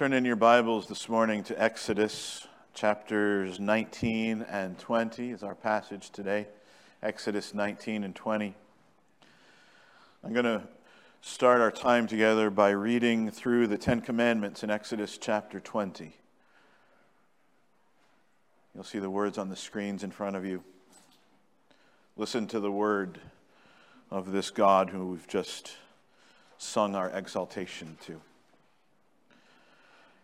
Turn in your Bibles this morning to Exodus chapters 19 and 20 is our passage today. Exodus 19 and 20. I'm going to start our time together by reading through the Ten Commandments in Exodus chapter 20. You'll see the words on the screens in front of you. Listen to the word of this God who we've just sung our exaltation to.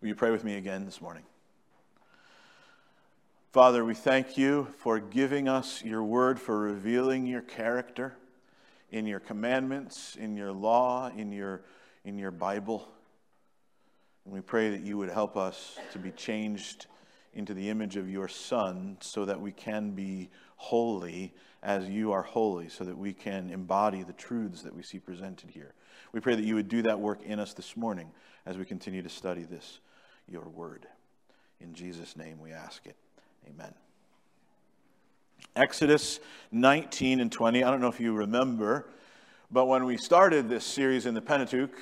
Will you pray with me again this morning? Father, we thank you for giving us your word, for revealing your character in your commandments, in your law, in your, in your Bible. And we pray that you would help us to be changed into the image of your Son so that we can be holy as you are holy, so that we can embody the truths that we see presented here. We pray that you would do that work in us this morning as we continue to study this, your word. In Jesus' name we ask it. Amen. Exodus 19 and 20. I don't know if you remember, but when we started this series in the Pentateuch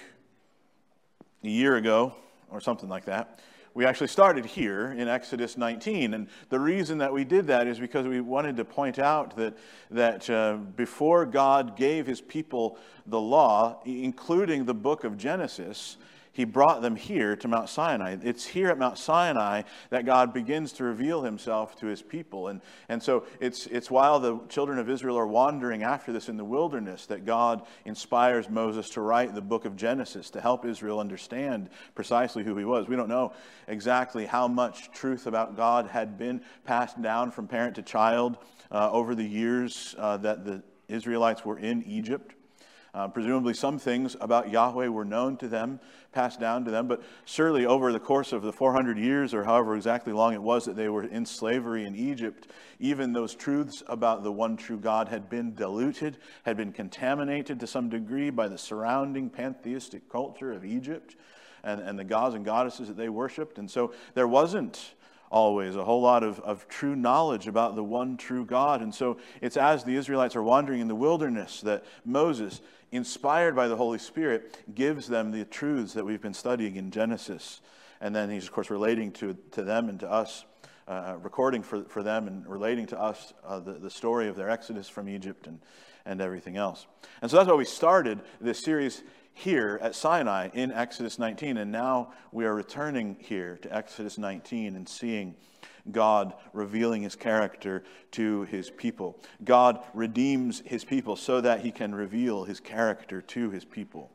a year ago, or something like that, we actually started here in Exodus 19. And the reason that we did that is because we wanted to point out that, that uh, before God gave his people the law, including the book of Genesis, he brought them here to Mount Sinai. It's here at Mount Sinai that God begins to reveal himself to his people. And, and so it's, it's while the children of Israel are wandering after this in the wilderness that God inspires Moses to write the book of Genesis to help Israel understand precisely who he was. We don't know exactly how much truth about God had been passed down from parent to child uh, over the years uh, that the Israelites were in Egypt. Uh, presumably, some things about Yahweh were known to them, passed down to them, but surely over the course of the 400 years, or however exactly long it was that they were in slavery in Egypt, even those truths about the one true God had been diluted, had been contaminated to some degree by the surrounding pantheistic culture of Egypt and, and the gods and goddesses that they worshiped. And so there wasn't always, a whole lot of, of true knowledge about the one true God. And so it's as the Israelites are wandering in the wilderness that Moses, inspired by the Holy Spirit, gives them the truths that we've been studying in Genesis. And then he's, of course, relating to, to them and to us, uh, recording for, for them and relating to us uh, the, the story of their exodus from Egypt and, and everything else. And so that's why we started this series here at Sinai in Exodus 19. And now we are returning here to Exodus 19 and seeing God revealing his character to his people. God redeems his people so that he can reveal his character to his people.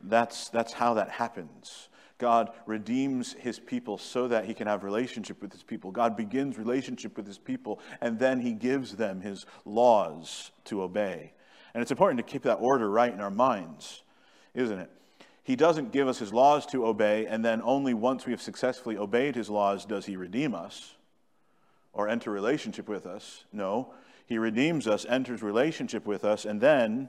That's, that's how that happens. God redeems his people so that he can have relationship with his people. God begins relationship with his people and then he gives them his laws to obey. And it's important to keep that order right in our minds isn't it? He doesn't give us his laws to obey, and then only once we have successfully obeyed his laws does he redeem us or enter relationship with us. No, he redeems us, enters relationship with us, and then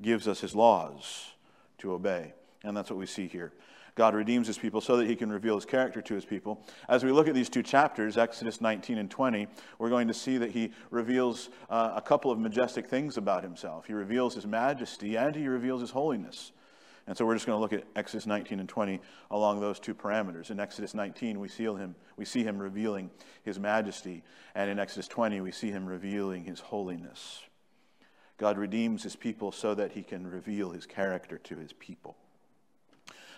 gives us his laws to obey. And that's what we see here. God redeems his people so that he can reveal his character to his people. As we look at these two chapters, Exodus 19 and 20, we're going to see that he reveals uh, a couple of majestic things about himself. He reveals his majesty and he reveals his holiness. And so we're just going to look at Exodus 19 and 20 along those two parameters. In Exodus 19, we see him, we see him revealing his majesty. And in Exodus 20, we see him revealing his holiness. God redeems his people so that he can reveal his character to his people.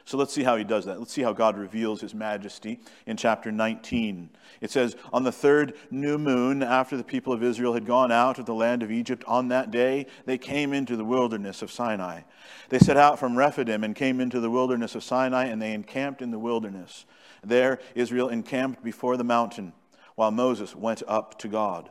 So let's see how he does that. Let's see how God reveals his majesty in chapter 19. It says, On the third new moon, after the people of Israel had gone out of the land of Egypt, on that day they came into the wilderness of Sinai. They set out from Rephidim and came into the wilderness of Sinai, and they encamped in the wilderness. There Israel encamped before the mountain, while Moses went up to God.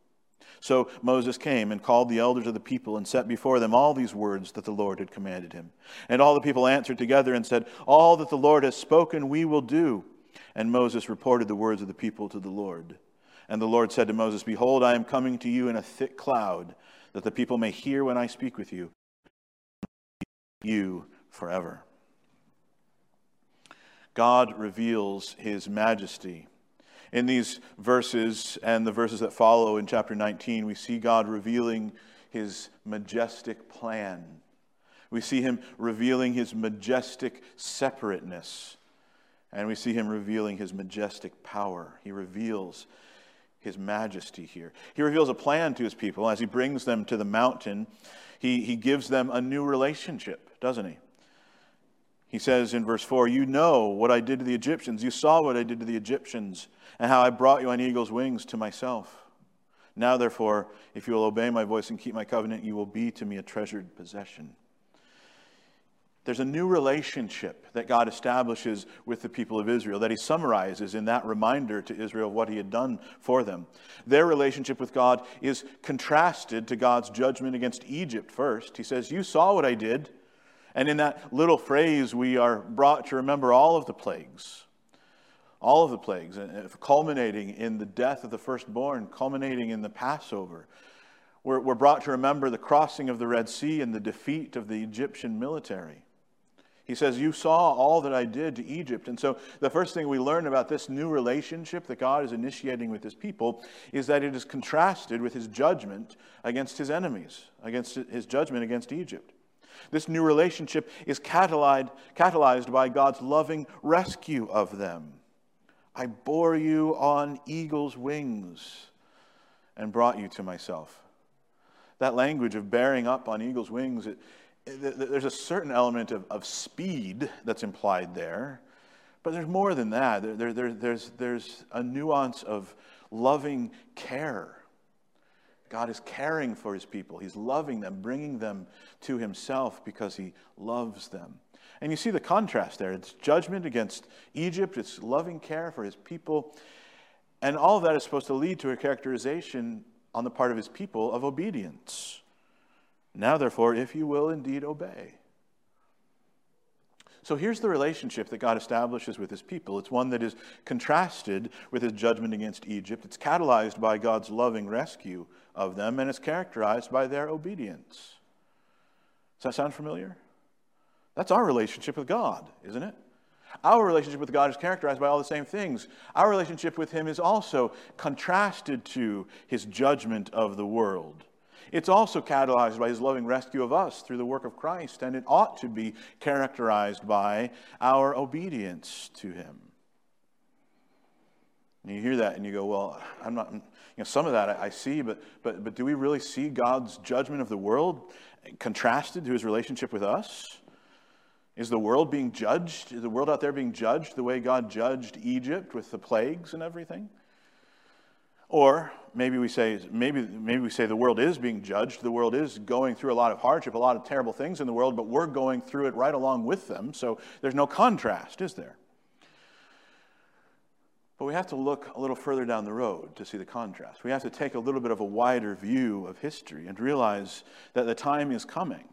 So Moses came and called the elders of the people and set before them all these words that the Lord had commanded him. And all the people answered together and said, All that the Lord has spoken, we will do. And Moses reported the words of the people to the Lord. And the Lord said to Moses, Behold, I am coming to you in a thick cloud, that the people may hear when I speak with you, you forever. God reveals his majesty in these verses and the verses that follow in chapter 19, we see God revealing his majestic plan. We see him revealing his majestic separateness. And we see him revealing his majestic power. He reveals his majesty here. He reveals a plan to his people as he brings them to the mountain. He, he gives them a new relationship, doesn't he? He says in verse 4 You know what I did to the Egyptians. You saw what I did to the Egyptians, and how I brought you on eagle's wings to myself. Now, therefore, if you will obey my voice and keep my covenant, you will be to me a treasured possession. There's a new relationship that God establishes with the people of Israel that he summarizes in that reminder to Israel of what he had done for them. Their relationship with God is contrasted to God's judgment against Egypt first. He says, You saw what I did and in that little phrase, we are brought to remember all of the plagues. All of the plagues, culminating in the death of the firstborn, culminating in the Passover. We're, we're brought to remember the crossing of the Red Sea and the defeat of the Egyptian military. He says, You saw all that I did to Egypt. And so, the first thing we learn about this new relationship that God is initiating with his people is that it is contrasted with his judgment against his enemies, against his judgment against Egypt. This new relationship is catalyzed by God's loving rescue of them. I bore you on eagle's wings and brought you to myself. That language of bearing up on eagle's wings, it, it, there's a certain element of, of speed that's implied there, but there's more than that. There, there, there's, there's a nuance of loving care God is caring for his people. He's loving them, bringing them to himself because he loves them. And you see the contrast there. It's judgment against Egypt, it's loving care for his people. And all of that is supposed to lead to a characterization on the part of his people of obedience. Now, therefore, if you will indeed obey. So here's the relationship that God establishes with his people. It's one that is contrasted with his judgment against Egypt. It's catalyzed by God's loving rescue of them, and it's characterized by their obedience. Does that sound familiar? That's our relationship with God, isn't it? Our relationship with God is characterized by all the same things. Our relationship with Him is also contrasted to His judgment of the world. It's also catalyzed by his loving rescue of us through the work of Christ, and it ought to be characterized by our obedience to him. And you hear that and you go, well, I'm not, know, some of that I, I see, but, but, but do we really see God's judgment of the world contrasted to his relationship with us? Is the world being judged? Is the world out there being judged the way God judged Egypt with the plagues and everything? Or maybe we say maybe maybe we say the world is being judged. The world is going through a lot of hardship, a lot of terrible things in the world, but we're going through it right along with them. So there's no contrast, is there? But we have to look a little further down the road to see the contrast. We have to take a little bit of a wider view of history and realize that the time is coming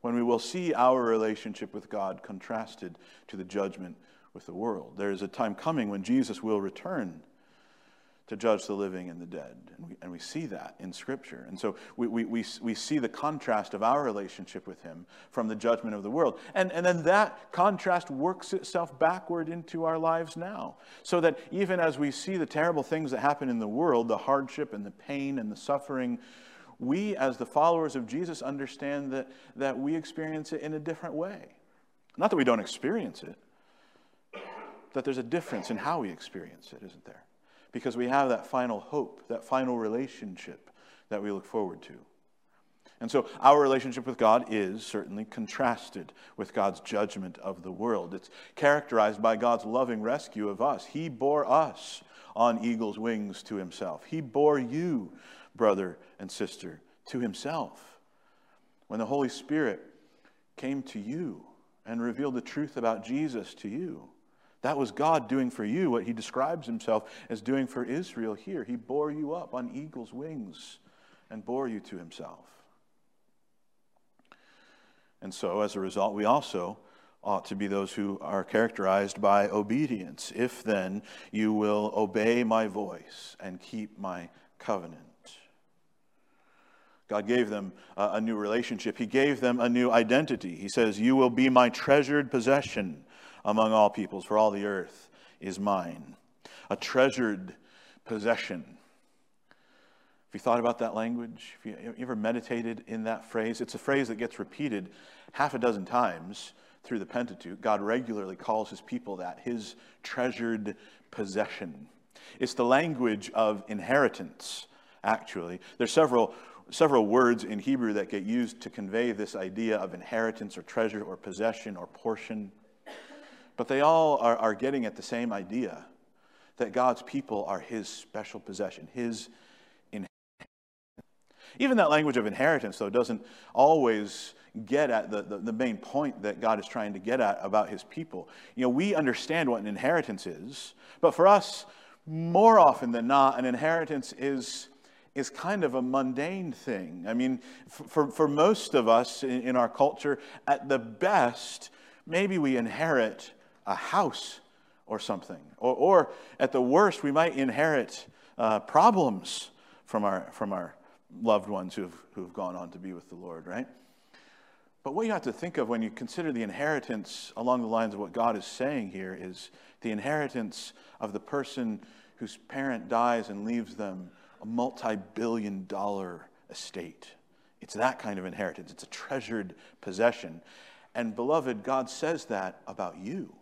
when we will see our relationship with God contrasted to the judgment with the world. There is a time coming when Jesus will return to judge the living and the dead. And we, and we see that in Scripture. And so we, we, we, we see the contrast of our relationship with Him from the judgment of the world. And, and then that contrast works itself backward into our lives now. So that even as we see the terrible things that happen in the world, the hardship and the pain and the suffering, we as the followers of Jesus understand that, that we experience it in a different way. Not that we don't experience it, that there's a difference in how we experience it, isn't there? Because we have that final hope, that final relationship that we look forward to. And so our relationship with God is certainly contrasted with God's judgment of the world. It's characterized by God's loving rescue of us. He bore us on eagle's wings to himself. He bore you, brother and sister, to himself. When the Holy Spirit came to you and revealed the truth about Jesus to you, that was God doing for you what he describes himself as doing for Israel here. He bore you up on eagle's wings and bore you to himself. And so, as a result, we also ought to be those who are characterized by obedience. If then you will obey my voice and keep my covenant. God gave them a new relationship. He gave them a new identity. He says, You will be my treasured possession among all peoples, for all the earth is mine. A treasured possession. Have you thought about that language? Have you ever meditated in that phrase? It's a phrase that gets repeated half a dozen times through the Pentateuch. God regularly calls his people that, his treasured possession. It's the language of inheritance, actually. There's several several words in Hebrew that get used to convey this idea of inheritance or treasure or possession or portion. But they all are, are getting at the same idea that God's people are his special possession, his inheritance. Even that language of inheritance, though, doesn't always get at the, the, the, main point that God is trying to get at about his people. You know, we understand what an inheritance is, but for us, more often than not, an inheritance is, is kind of a mundane thing. I mean, for, for most of us in, in our culture, at the best, maybe we inherit a house or something. Or, or at the worst, we might inherit uh, problems from our, from our loved ones who've, who've gone on to be with the Lord, right? But what you have to think of when you consider the inheritance along the lines of what God is saying here is the inheritance of the person whose parent dies and leaves them a multi billion dollar estate. It's that kind of inheritance, it's a treasured possession. And beloved, God says that about you.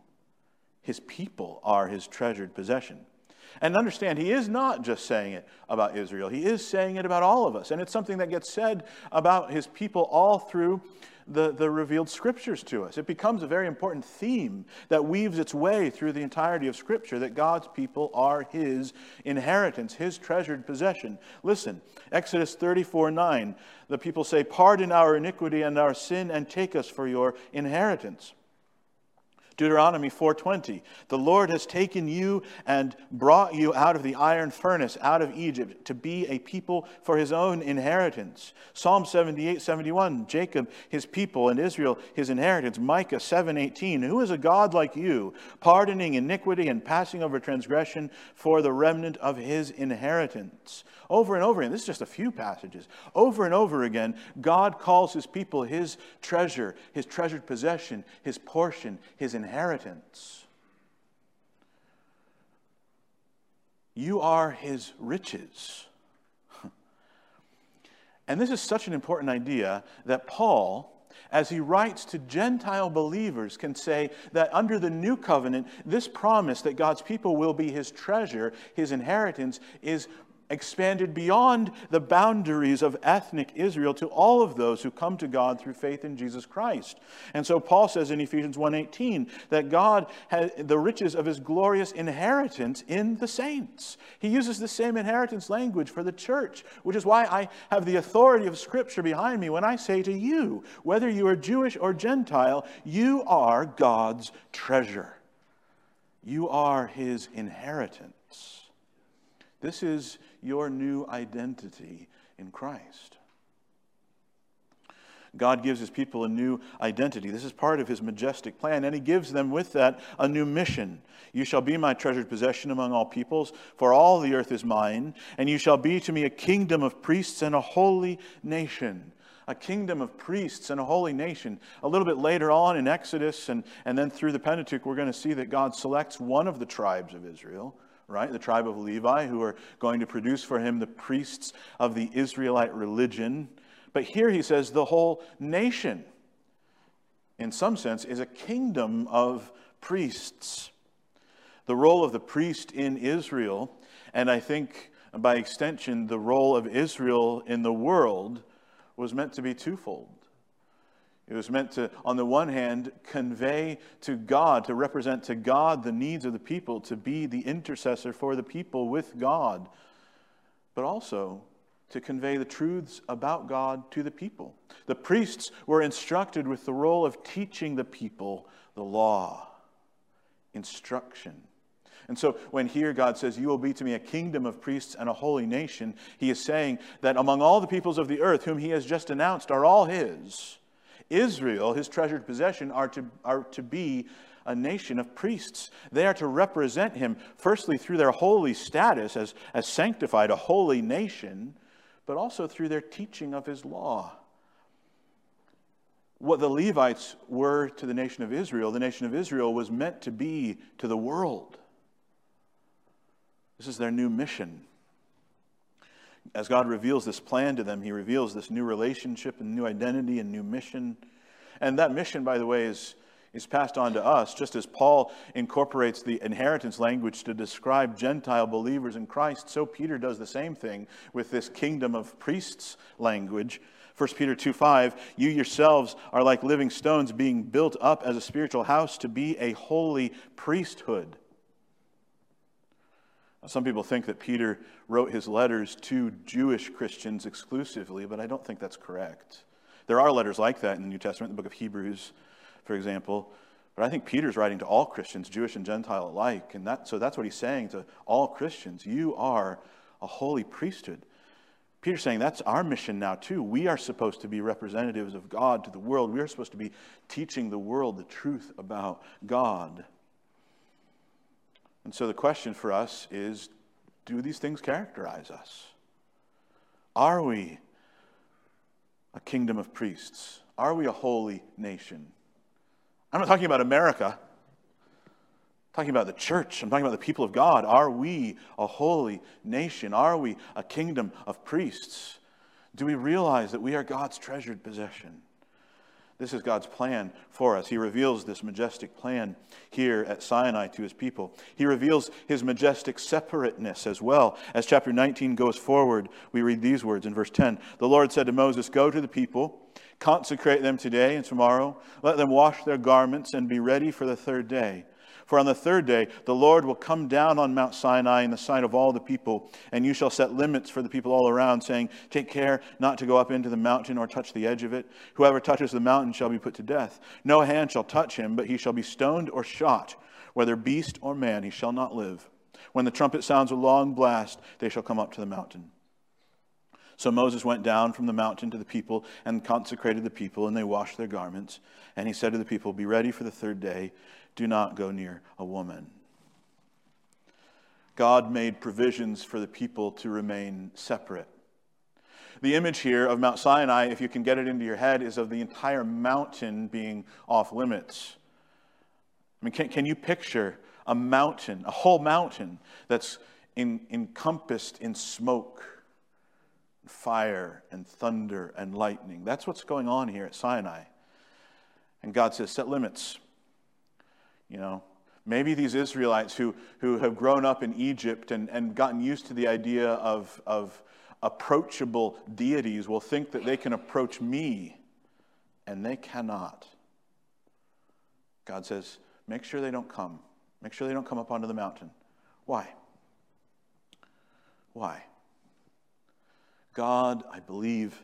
His people are his treasured possession. And understand, he is not just saying it about Israel, he is saying it about all of us. And it's something that gets said about his people all through the, the revealed scriptures to us. It becomes a very important theme that weaves its way through the entirety of Scripture that God's people are his inheritance, his treasured possession. Listen, Exodus 34 9, the people say, Pardon our iniquity and our sin and take us for your inheritance. Deuteronomy 4:20 The Lord has taken you and brought you out of the iron furnace out of Egypt to be a people for his own inheritance. Psalm 78:71 Jacob his people and Israel his inheritance. Micah 7:18 Who is a God like you pardoning iniquity and passing over transgression for the remnant of his inheritance. Over and over again, this is just a few passages. Over and over again, God calls his people his treasure, his treasured possession, his portion, his inheritance. You are his riches. And this is such an important idea that Paul, as he writes to Gentile believers, can say that under the new covenant, this promise that God's people will be his treasure, his inheritance, is expanded beyond the boundaries of ethnic Israel to all of those who come to God through faith in Jesus Christ. And so Paul says in Ephesians 1:18 that God had the riches of his glorious inheritance in the saints. He uses the same inheritance language for the church, which is why I have the authority of scripture behind me when I say to you, whether you are Jewish or Gentile, you are God's treasure. You are his inheritance. This is your new identity in Christ. God gives his people a new identity. This is part of his majestic plan, and he gives them with that a new mission. You shall be my treasured possession among all peoples, for all the earth is mine, and you shall be to me a kingdom of priests and a holy nation. A kingdom of priests and a holy nation. A little bit later on in Exodus and, and then through the Pentateuch, we're going to see that God selects one of the tribes of Israel right? The tribe of Levi, who are going to produce for him the priests of the Israelite religion. But here he says the whole nation, in some sense, is a kingdom of priests. The role of the priest in Israel, and I think by extension, the role of Israel in the world, was meant to be twofold. It was meant to, on the one hand, convey to God, to represent to God the needs of the people, to be the intercessor for the people with God, but also to convey the truths about God to the people. The priests were instructed with the role of teaching the people the law, instruction. And so when here God says, You will be to me a kingdom of priests and a holy nation, he is saying that among all the peoples of the earth, whom he has just announced are all his, Israel, his treasured possession, are to, are to be a nation of priests. They are to represent him, firstly, through their holy status as, as sanctified, a holy nation, but also through their teaching of his law. What the Levites were to the nation of Israel, the nation of Israel was meant to be to the world. This is their new mission as God reveals this plan to them, He reveals this new relationship and new identity and new mission. And that mission, by the way, is, is passed on to us, just as Paul incorporates the inheritance language to describe Gentile believers in Christ, so Peter does the same thing with this kingdom of priests language. 1 Peter 2 5, you yourselves are like living stones being built up as a spiritual house to be a holy priesthood some people think that Peter wrote his letters to Jewish Christians exclusively, but I don't think that's correct. There are letters like that in the New Testament, the book of Hebrews, for example. But I think Peter's writing to all Christians, Jewish and Gentile alike. And that, so that's what he's saying to all Christians. You are a holy priesthood. Peter's saying that's our mission now, too. We are supposed to be representatives of God to the world. We are supposed to be teaching the world the truth about God. And so the question for us is do these things characterize us? Are we a kingdom of priests? Are we a holy nation? I'm not talking about America. I'm talking about the church. I'm talking about the people of God. Are we a holy nation? Are we a kingdom of priests? Do we realize that we are God's treasured possession? This is God's plan for us. He reveals this majestic plan here at Sinai to his people. He reveals his majestic separateness as well. As chapter 19 goes forward, we read these words in verse 10 The Lord said to Moses, Go to the people, consecrate them today and tomorrow, let them wash their garments and be ready for the third day. For on the third day, the Lord will come down on Mount Sinai in the sight of all the people, and you shall set limits for the people all around, saying, Take care not to go up into the mountain or touch the edge of it. Whoever touches the mountain shall be put to death. No hand shall touch him, but he shall be stoned or shot. Whether beast or man, he shall not live. When the trumpet sounds a long blast, they shall come up to the mountain. So Moses went down from the mountain to the people and consecrated the people, and they washed their garments. And he said to the people, Be ready for the third day do not go near a woman. God made provisions for the people to remain separate. The image here of Mount Sinai, if you can get it into your head, is of the entire mountain being off limits. I mean, can, can you picture a mountain, a whole mountain that's in, encompassed in smoke, fire, and thunder and lightning? That's what's going on here at Sinai. And God says, set limits. You know, Maybe these Israelites who, who have grown up in Egypt and, and gotten used to the idea of, of approachable deities will think that they can approach me, and they cannot. God says, make sure they don't come. Make sure they don't come up onto the mountain. Why? Why? God, I believe,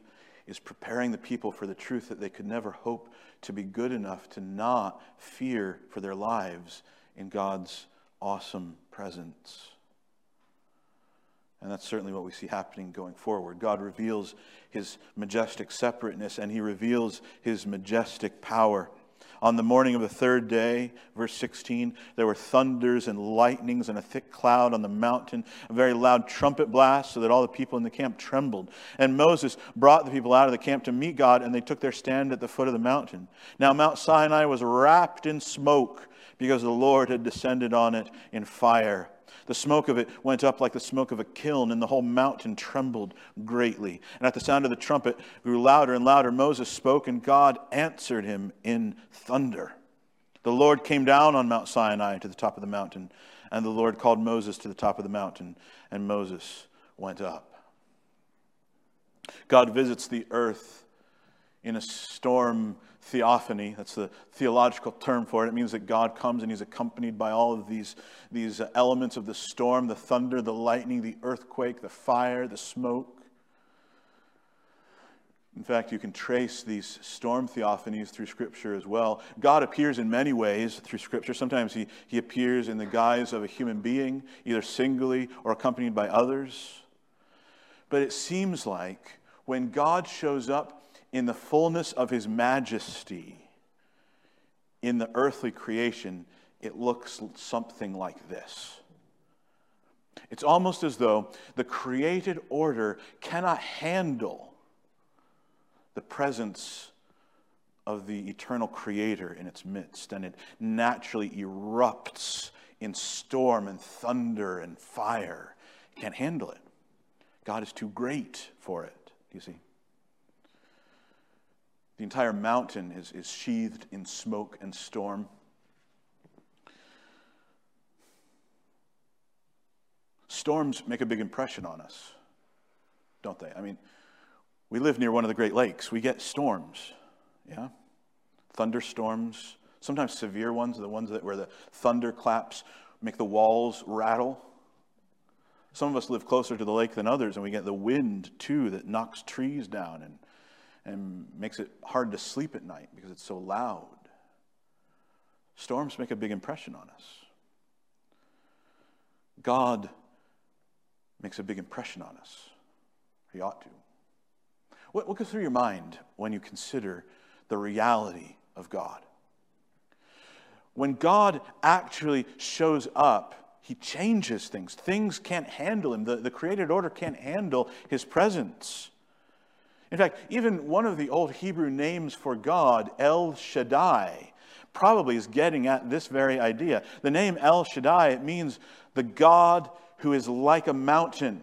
is preparing the people for the truth that they could never hope to be good enough to not fear for their lives in God's awesome presence. And that's certainly what we see happening going forward. God reveals his majestic separateness and he reveals his majestic power. On the morning of the third day, verse 16, there were thunders and lightnings and a thick cloud on the mountain, a very loud trumpet blast, so that all the people in the camp trembled. And Moses brought the people out of the camp to meet God, and they took their stand at the foot of the mountain. Now, Mount Sinai was wrapped in smoke because the Lord had descended on it in fire. The smoke of it went up like the smoke of a kiln, and the whole mountain trembled greatly. And at the sound of the trumpet grew louder and louder. Moses spoke, and God answered him in thunder. The Lord came down on Mount Sinai to the top of the mountain, and the Lord called Moses to the top of the mountain, and Moses went up. God visits the earth in a storm theophany. That's the theological term for it. It means that God comes and he's accompanied by all of these, these uh, elements of the storm the thunder, the lightning, the earthquake, the fire, the smoke. In fact, you can trace these storm theophanies through Scripture as well. God appears in many ways through Scripture. Sometimes he, he appears in the guise of a human being, either singly or accompanied by others. But it seems like when God shows up in the fullness of his majesty in the earthly creation, it looks something like this. It's almost as though the created order cannot handle the presence of the eternal creator in its midst, and it naturally erupts in storm and thunder and fire. It can't handle it. God is too great for it, you see? The entire mountain is, is sheathed in smoke and storm. Storms make a big impression on us, don't they? I mean, we live near one of the Great Lakes. We get storms, yeah? Thunderstorms, sometimes severe ones, the ones that where the thunder claps make the walls rattle. Some of us live closer to the lake than others, and we get the wind too that knocks trees down and and makes it hard to sleep at night because it's so loud. Storms make a big impression on us. God makes a big impression on us. He ought to. What, what goes through your mind when you consider the reality of God? When God actually shows up, he changes things. Things can't handle him. The, the created order can't handle his presence. In fact, even one of the old Hebrew names for God, El Shaddai, probably is getting at this very idea. The name El Shaddai, means the God who is like a mountain.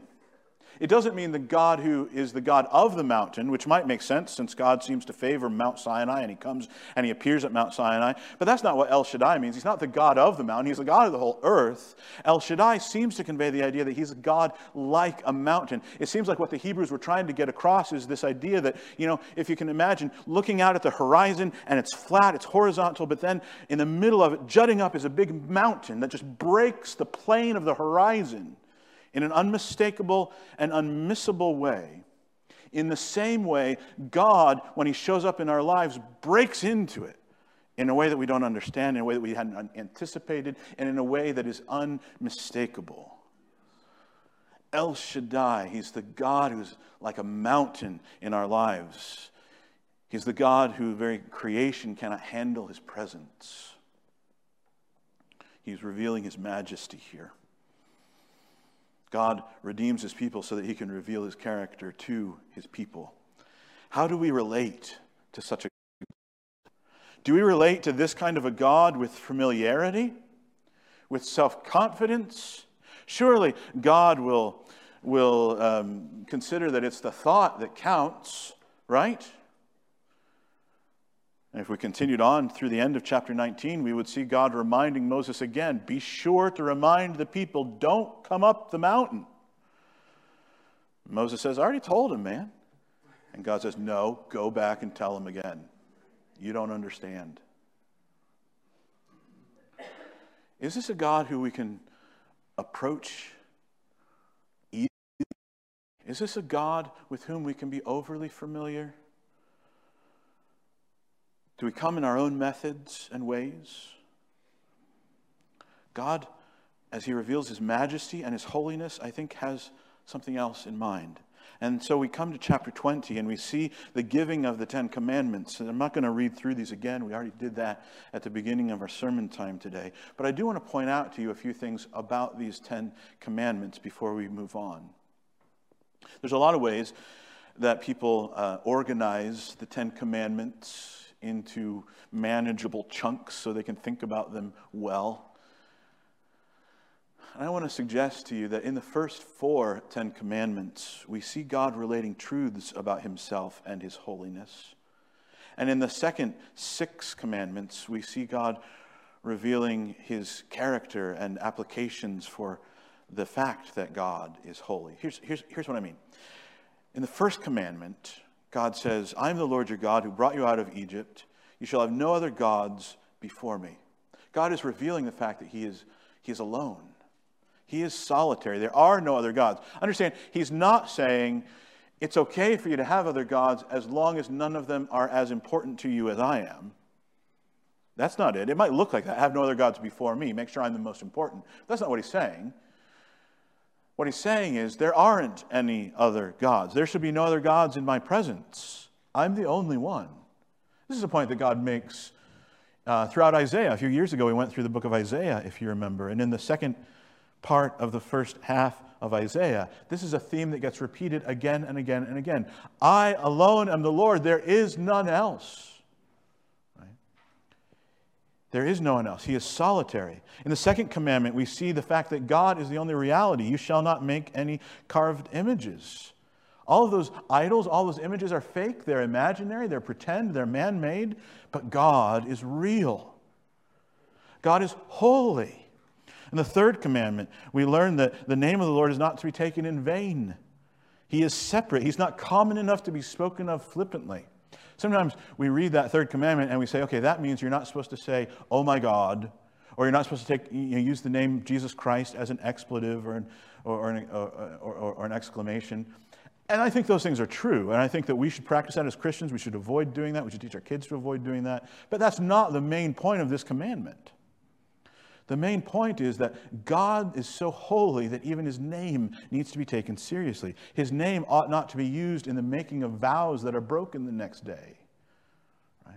It doesn't mean the God who is the God of the mountain, which might make sense since God seems to favor Mount Sinai and he comes and he appears at Mount Sinai. But that's not what El Shaddai means. He's not the God of the mountain, he's the God of the whole earth. El Shaddai seems to convey the idea that he's a God like a mountain. It seems like what the Hebrews were trying to get across is this idea that, you know, if you can imagine looking out at the horizon and it's flat, it's horizontal, but then in the middle of it, jutting up, is a big mountain that just breaks the plane of the horizon in an unmistakable and unmissable way. In the same way, God, when He shows up in our lives, breaks into it in a way that we don't understand, in a way that we hadn't anticipated, and in a way that is unmistakable. El Shaddai, He's the God who's like a mountain in our lives. He's the God who very creation cannot handle His presence. He's revealing His majesty here. God redeems his people so that he can reveal his character to his people. How do we relate to such a Do we relate to this kind of a God with familiarity, with self confidence? Surely God will, will um, consider that it's the thought that counts, right? And if we continued on through the end of chapter 19, we would see God reminding Moses again be sure to remind the people, don't come up the mountain. Moses says, I already told him, man. And God says, no, go back and tell him again. You don't understand. Is this a God who we can approach easily? Is this a God with whom we can be overly familiar? Do we come in our own methods and ways? God, as He reveals His majesty and His holiness, I think has something else in mind. And so we come to chapter 20 and we see the giving of the Ten Commandments. And I'm not going to read through these again. We already did that at the beginning of our sermon time today. But I do want to point out to you a few things about these Ten Commandments before we move on. There's a lot of ways that people uh, organize the Ten Commandments into manageable chunks so they can think about them well. And I want to suggest to you that in the first four Ten Commandments, we see God relating truths about himself and his holiness. And in the second six commandments, we see God revealing his character and applications for the fact that God is holy. Here's, here's, here's what I mean. In the first commandment, God says, I am the Lord your God who brought you out of Egypt. You shall have no other gods before me. God is revealing the fact that he is, he is alone. He is solitary. There are no other gods. Understand, he's not saying it's okay for you to have other gods as long as none of them are as important to you as I am. That's not it. It might look like that. Have no other gods before me. Make sure I'm the most important. That's not what he's saying. What he's saying is there aren't any other gods. There should be no other gods in my presence. I'm the only one. This is a point that God makes uh, throughout Isaiah. A few years ago, we went through the book of Isaiah, if you remember. And in the second part of the first half of Isaiah. This is a theme that gets repeated again and again and again. I alone am the Lord, there is none else. There is no one else. He is solitary. In the second commandment, we see the fact that God is the only reality. You shall not make any carved images. All of those idols, all those images are fake, they're imaginary, they're pretend, they're man made, but God is real. God is holy. In the third commandment, we learn that the name of the Lord is not to be taken in vain. He is separate. He's not common enough to be spoken of flippantly. Sometimes we read that third commandment and we say, okay, that means you're not supposed to say, oh my God, or you're not supposed to take, you know, use the name Jesus Christ as an expletive or an, or, or, an, or, or an exclamation. And I think those things are true. And I think that we should practice that as Christians. We should avoid doing that. We should teach our kids to avoid doing that. But that's not the main point of this commandment. The main point is that God is so holy that even his name needs to be taken seriously. His name ought not to be used in the making of vows that are broken the next day. Right?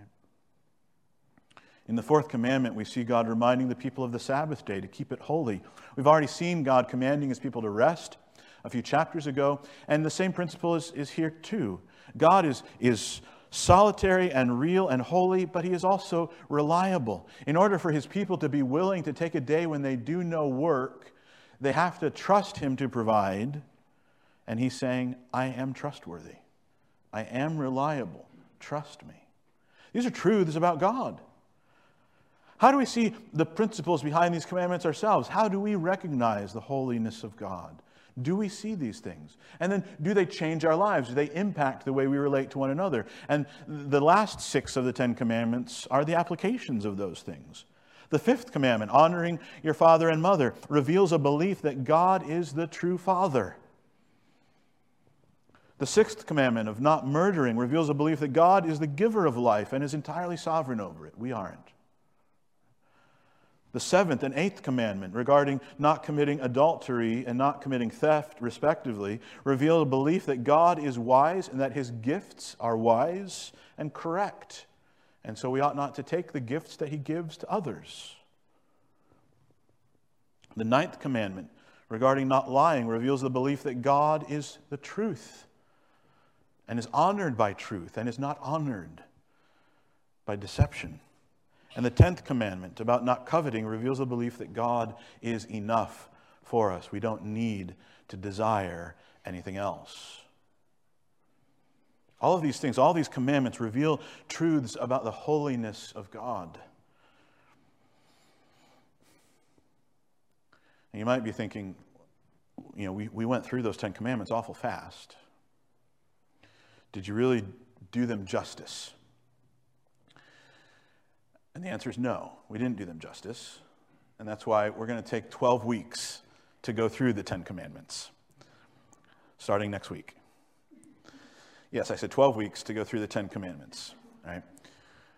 In the fourth commandment, we see God reminding the people of the Sabbath day to keep it holy. We've already seen God commanding his people to rest a few chapters ago, and the same principle is, is here too. God is, is solitary and real and holy, but he is also reliable. In order for his people to be willing to take a day when they do no work, they have to trust him to provide. And he's saying, I am trustworthy. I am reliable. Trust me. These are truths about God. How do we see the principles behind these commandments ourselves? How do we recognize the holiness of God? Do we see these things? And then do they change our lives? Do they impact the way we relate to one another? And the last six of the Ten Commandments are the applications of those things. The fifth commandment, honoring your father and mother, reveals a belief that God is the true Father. The sixth commandment of not murdering reveals a belief that God is the giver of life and is entirely sovereign over it. We aren't. The seventh and eighth commandment regarding not committing adultery and not committing theft, respectively, reveal a belief that God is wise and that his gifts are wise and correct. And so we ought not to take the gifts that he gives to others. The ninth commandment regarding not lying reveals the belief that God is the truth and is honored by truth and is not honored by deception. And the 10th commandment about not coveting reveals a belief that God is enough for us. We don't need to desire anything else. All of these things, all these commandments reveal truths about the holiness of God. And you might be thinking, you know, we, we went through those Ten Commandments awful fast. Did you really do them justice? And the answer is no, we didn't do them justice. And that's why we're going to take 12 weeks to go through the Ten Commandments, starting next week. Yes, I said 12 weeks to go through the Ten Commandments, right?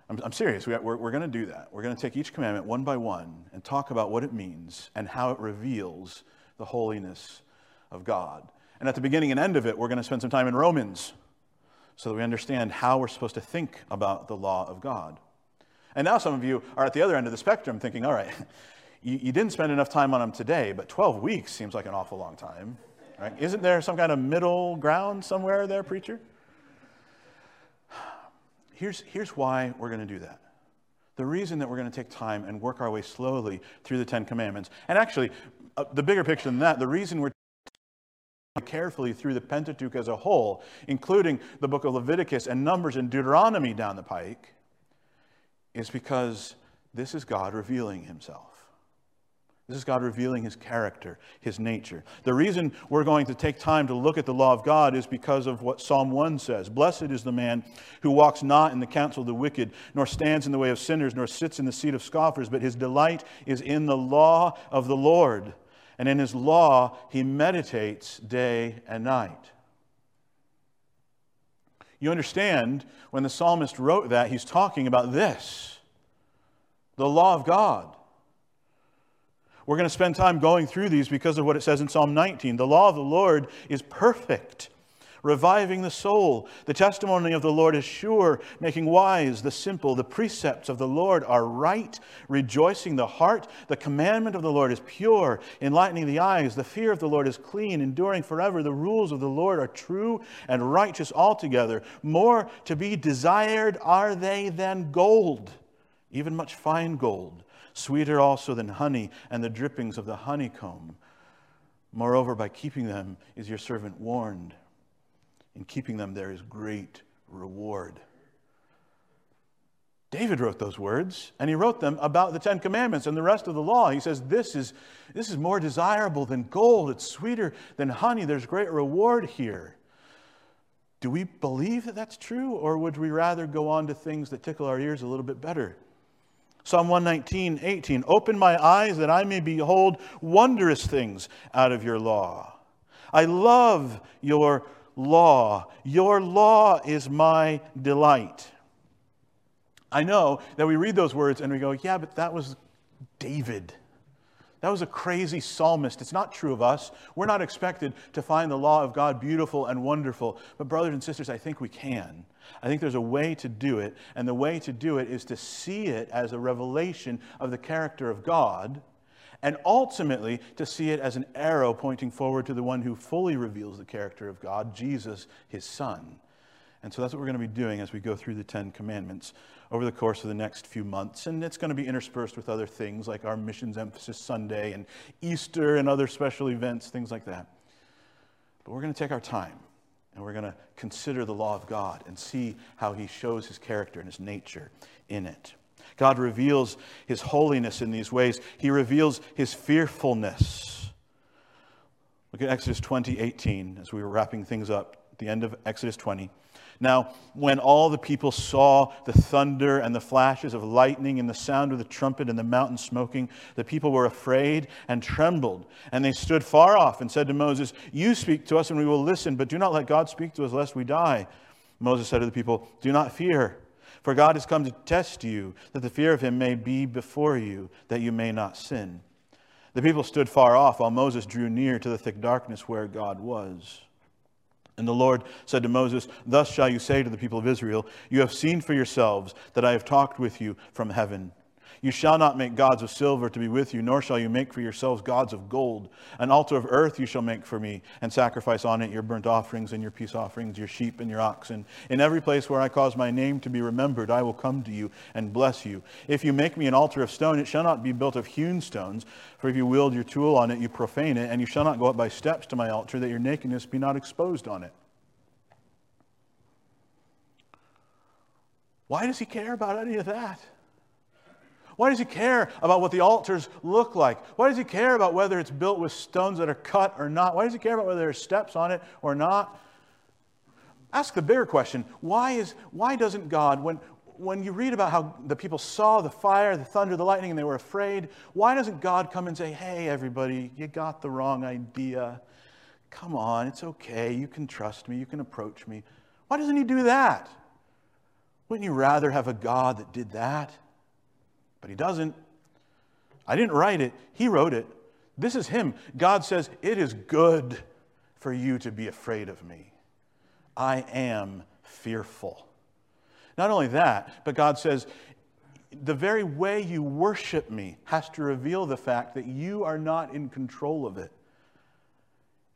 I'm, I'm serious. We, we're, we're going to do that. We're going to take each commandment one by one and talk about what it means and how it reveals the holiness of God. And at the beginning and end of it, we're going to spend some time in Romans so that we understand how we're supposed to think about the law of God. And now some of you are at the other end of the spectrum thinking, all right, you, you didn't spend enough time on them today, but 12 weeks seems like an awful long time. Right? Isn't there some kind of middle ground somewhere there, preacher? Here's, here's why we're going to do that. The reason that we're going to take time and work our way slowly through the Ten Commandments, and actually, uh, the bigger picture than that, the reason we're carefully through the Pentateuch as a whole, including the book of Leviticus and Numbers and Deuteronomy down the pike, is because this is God revealing himself. This is God revealing his character, his nature. The reason we're going to take time to look at the law of God is because of what Psalm 1 says Blessed is the man who walks not in the counsel of the wicked, nor stands in the way of sinners, nor sits in the seat of scoffers, but his delight is in the law of the Lord. And in his law he meditates day and night. You understand, when the psalmist wrote that, he's talking about this the law of God. We're going to spend time going through these because of what it says in Psalm 19. The law of the Lord is perfect, reviving the soul. The testimony of the Lord is sure, making wise the simple. The precepts of the Lord are right, rejoicing the heart. The commandment of the Lord is pure, enlightening the eyes. The fear of the Lord is clean, enduring forever. The rules of the Lord are true and righteous altogether. More to be desired are they than gold, even much fine gold sweeter also than honey and the drippings of the honeycomb. Moreover, by keeping them is your servant warned. In keeping them, there is great reward. David wrote those words, and he wrote them about the Ten Commandments and the rest of the law. He says, This is, this is more desirable than gold, it's sweeter than honey. There's great reward here. Do we believe that that's true, or would we rather go on to things that tickle our ears a little bit better? Psalm 119, 18. Open my eyes that I may behold wondrous things out of your law. I love your law. Your law is my delight. I know that we read those words and we go, yeah, but that was David. That was a crazy psalmist. It's not true of us. We're not expected to find the law of God beautiful and wonderful. But, brothers and sisters, I think we can. I think there's a way to do it. And the way to do it is to see it as a revelation of the character of God, and ultimately to see it as an arrow pointing forward to the one who fully reveals the character of God, Jesus, his Son. And so that's what we're going to be doing as we go through the Ten Commandments over the course of the next few months. And it's going to be interspersed with other things like our Missions Emphasis Sunday and Easter and other special events, things like that. But we're going to take our time and we're going to consider the law of God and see how he shows his character and his nature in it. God reveals his holiness in these ways, he reveals his fearfulness. Look at Exodus 20, 18, as we were wrapping things up at the end of Exodus 20. Now, when all the people saw the thunder and the flashes of lightning and the sound of the trumpet and the mountain smoking, the people were afraid and trembled. And they stood far off and said to Moses, You speak to us and we will listen, but do not let God speak to us lest we die. Moses said to the people, Do not fear, for God has come to test you, that the fear of him may be before you, that you may not sin. The people stood far off while Moses drew near to the thick darkness where God was. And the Lord said to Moses, Thus shall you say to the people of Israel, You have seen for yourselves that I have talked with you from heaven. You shall not make gods of silver to be with you, nor shall you make for yourselves gods of gold. An altar of earth you shall make for me, and sacrifice on it your burnt offerings and your peace offerings, your sheep and your oxen. In every place where I cause my name to be remembered, I will come to you and bless you. If you make me an altar of stone, it shall not be built of hewn stones, for if you wield your tool on it, you profane it, and you shall not go up by steps to my altar, that your nakedness be not exposed on it. Why does he care about any of that? Why does he care about what the altars look like? Why does he care about whether it's built with stones that are cut or not? Why does he care about whether there are steps on it or not? Ask the bigger question why, is, why doesn't God, when, when you read about how the people saw the fire, the thunder, the lightning, and they were afraid, why doesn't God come and say, hey, everybody, you got the wrong idea? Come on, it's okay. You can trust me. You can approach me. Why doesn't he do that? Wouldn't you rather have a God that did that? But he doesn't. I didn't write it, he wrote it. This is him. God says, It is good for you to be afraid of me. I am fearful. Not only that, but God says, the very way you worship me has to reveal the fact that you are not in control of it.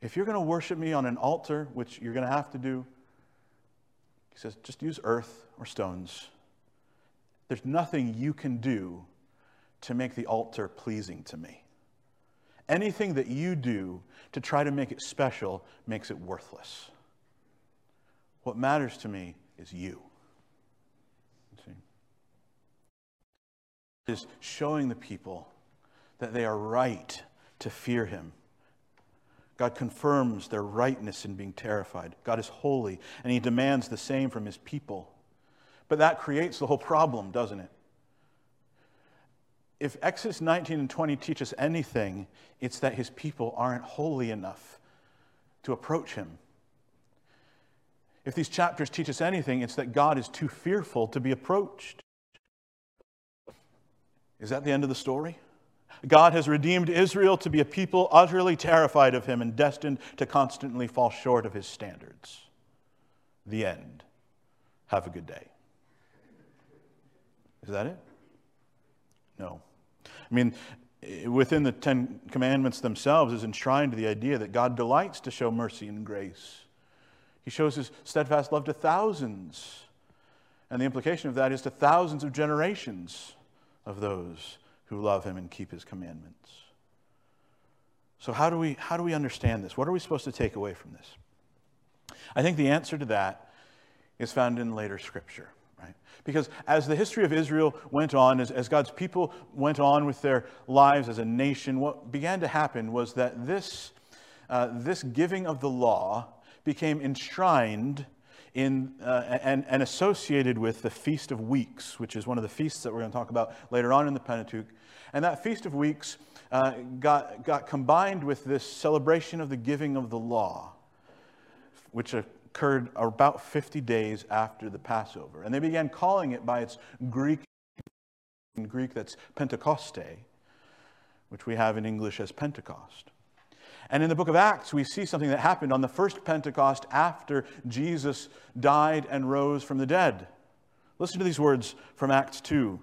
If you're going to worship me on an altar, which you're going to have to do, he says, just use earth or stones. There's nothing you can do to make the altar pleasing to me. Anything that you do to try to make it special makes it worthless. What matters to me is you. See? Is showing the people that they are right to fear him God confirms their rightness in being terrified. God is holy, and He demands the same from His people. But that creates the whole problem, doesn't it? If Exodus 19 and 20 teach us anything, it's that His people aren't holy enough to approach Him. If these chapters teach us anything, it's that God is too fearful to be approached. Is that the end of the story? God has redeemed Israel to be a people utterly terrified of him and destined to constantly fall short of his standards. The end. Have a good day. Is that it? No. I mean, within the Ten Commandments themselves is enshrined the idea that God delights to show mercy and grace. He shows his steadfast love to thousands. And the implication of that is to thousands of generations of those who love him and keep his commandments. So, how do, we, how do we understand this? What are we supposed to take away from this? I think the answer to that is found in later scripture, right? Because as the history of Israel went on, as, as God's people went on with their lives as a nation, what began to happen was that this, uh, this giving of the law became enshrined in, uh, and, and associated with the Feast of Weeks, which is one of the feasts that we're going to talk about later on in the Pentateuch. And that Feast of Weeks uh, got, got combined with this celebration of the giving of the law, which occurred about 50 days after the Passover. And they began calling it by its Greek, in Greek that's Pentecoste, which we have in English as Pentecost. And in the book of Acts, we see something that happened on the first Pentecost after Jesus died and rose from the dead. Listen to these words from Acts 2.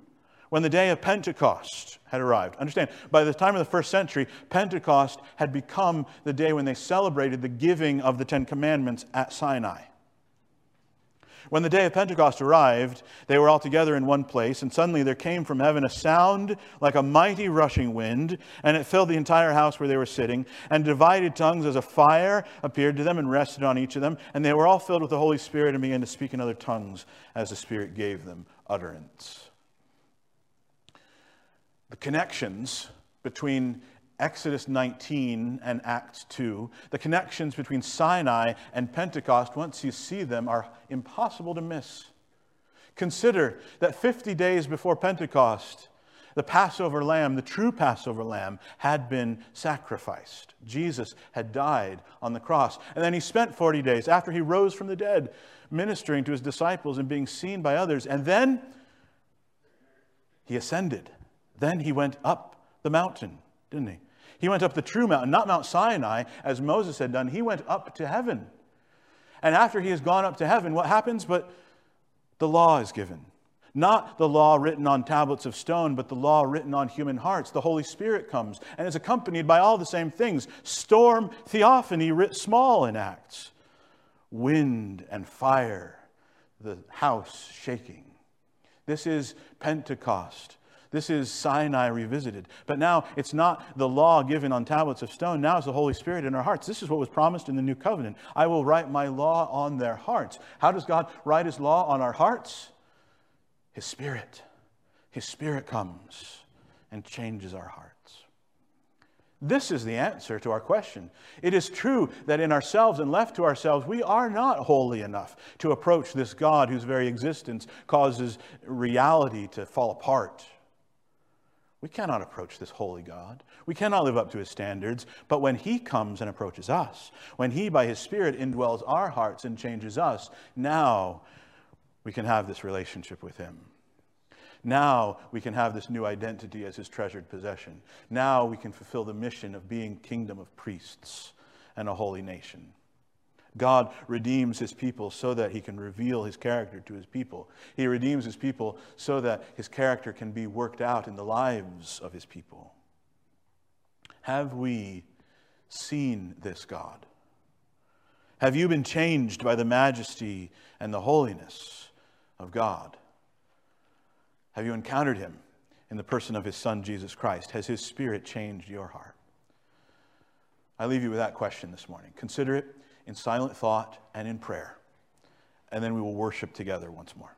When the day of Pentecost had arrived, understand, by the time of the first century, Pentecost had become the day when they celebrated the giving of the Ten Commandments at Sinai. When the day of Pentecost arrived, they were all together in one place, and suddenly there came from heaven a sound like a mighty rushing wind, and it filled the entire house where they were sitting. And divided tongues as a fire appeared to them and rested on each of them. And they were all filled with the Holy Spirit and began to speak in other tongues as the Spirit gave them utterance. The connections between Exodus 19 and Acts 2, the connections between Sinai and Pentecost, once you see them, are impossible to miss. Consider that 50 days before Pentecost, the Passover lamb, the true Passover lamb, had been sacrificed. Jesus had died on the cross. And then he spent 40 days after he rose from the dead ministering to his disciples and being seen by others. And then he ascended. Then he went up the mountain didn't he? He went up the true mountain, not Mount Sinai, as Moses had done. He went up to heaven. And after he has gone up to heaven, what happens? But the law is given. Not the law written on tablets of stone, but the law written on human hearts. The Holy Spirit comes and is accompanied by all the same things storm, theophany, writ small in Acts, wind and fire, the house shaking. This is Pentecost. This is Sinai revisited. But now it's not the law given on tablets of stone. Now it's the Holy Spirit in our hearts. This is what was promised in the new covenant. I will write my law on their hearts. How does God write his law on our hearts? His Spirit. His Spirit comes and changes our hearts. This is the answer to our question. It is true that in ourselves and left to ourselves, we are not holy enough to approach this God whose very existence causes reality to fall apart. We cannot approach this holy God. We cannot live up to his standards. But when he comes and approaches us, when he, by his Spirit, indwells our hearts and changes us, now we can have this relationship with him. Now we can have this new identity as his treasured possession. Now we can fulfill the mission of being kingdom of priests and a holy nation. God redeems his people so that he can reveal his character to his people. He redeems his people so that his character can be worked out in the lives of his people. Have we seen this God? Have you been changed by the majesty and the holiness of God? Have you encountered him in the person of his son, Jesus Christ? Has his spirit changed your heart? I leave you with that question this morning. Consider it in silent thought and in prayer. And then we will worship together once more.